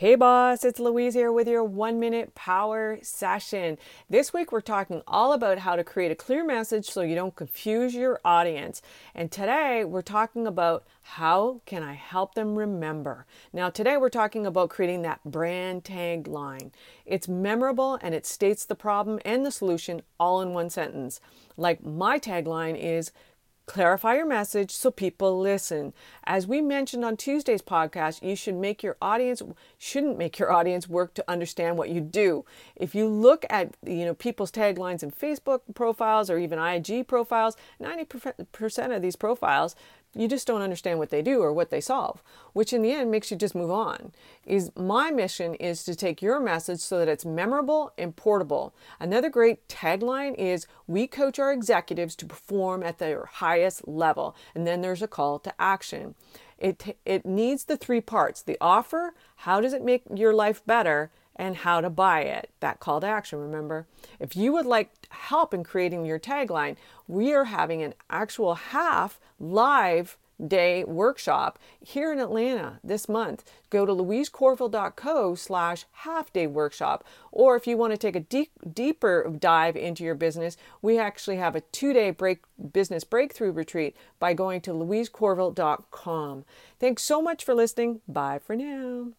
Hey boss, it's Louise here with your one minute power session. This week we're talking all about how to create a clear message so you don't confuse your audience. And today we're talking about how can I help them remember. Now, today we're talking about creating that brand tagline. It's memorable and it states the problem and the solution all in one sentence. Like my tagline is Clarify your message so people listen. As we mentioned on Tuesday's podcast, you should make your audience shouldn't make your audience work to understand what you do. If you look at you know people's taglines in Facebook profiles or even IG profiles, 90% of these profiles you just don't understand what they do or what they solve which in the end makes you just move on. Is my mission is to take your message so that it's memorable and portable. Another great tagline is we coach our executives to perform at their highest level and then there's a call to action. It it needs the three parts the offer how does it make your life better and how to buy it. That call to action, remember? If you would like help in creating your tagline, we are having an actual half live day workshop here in Atlanta this month. Go to louisecorville.co slash half day workshop. Or if you want to take a deep, deeper dive into your business, we actually have a two day break business breakthrough retreat by going to louisecorville.com. Thanks so much for listening. Bye for now.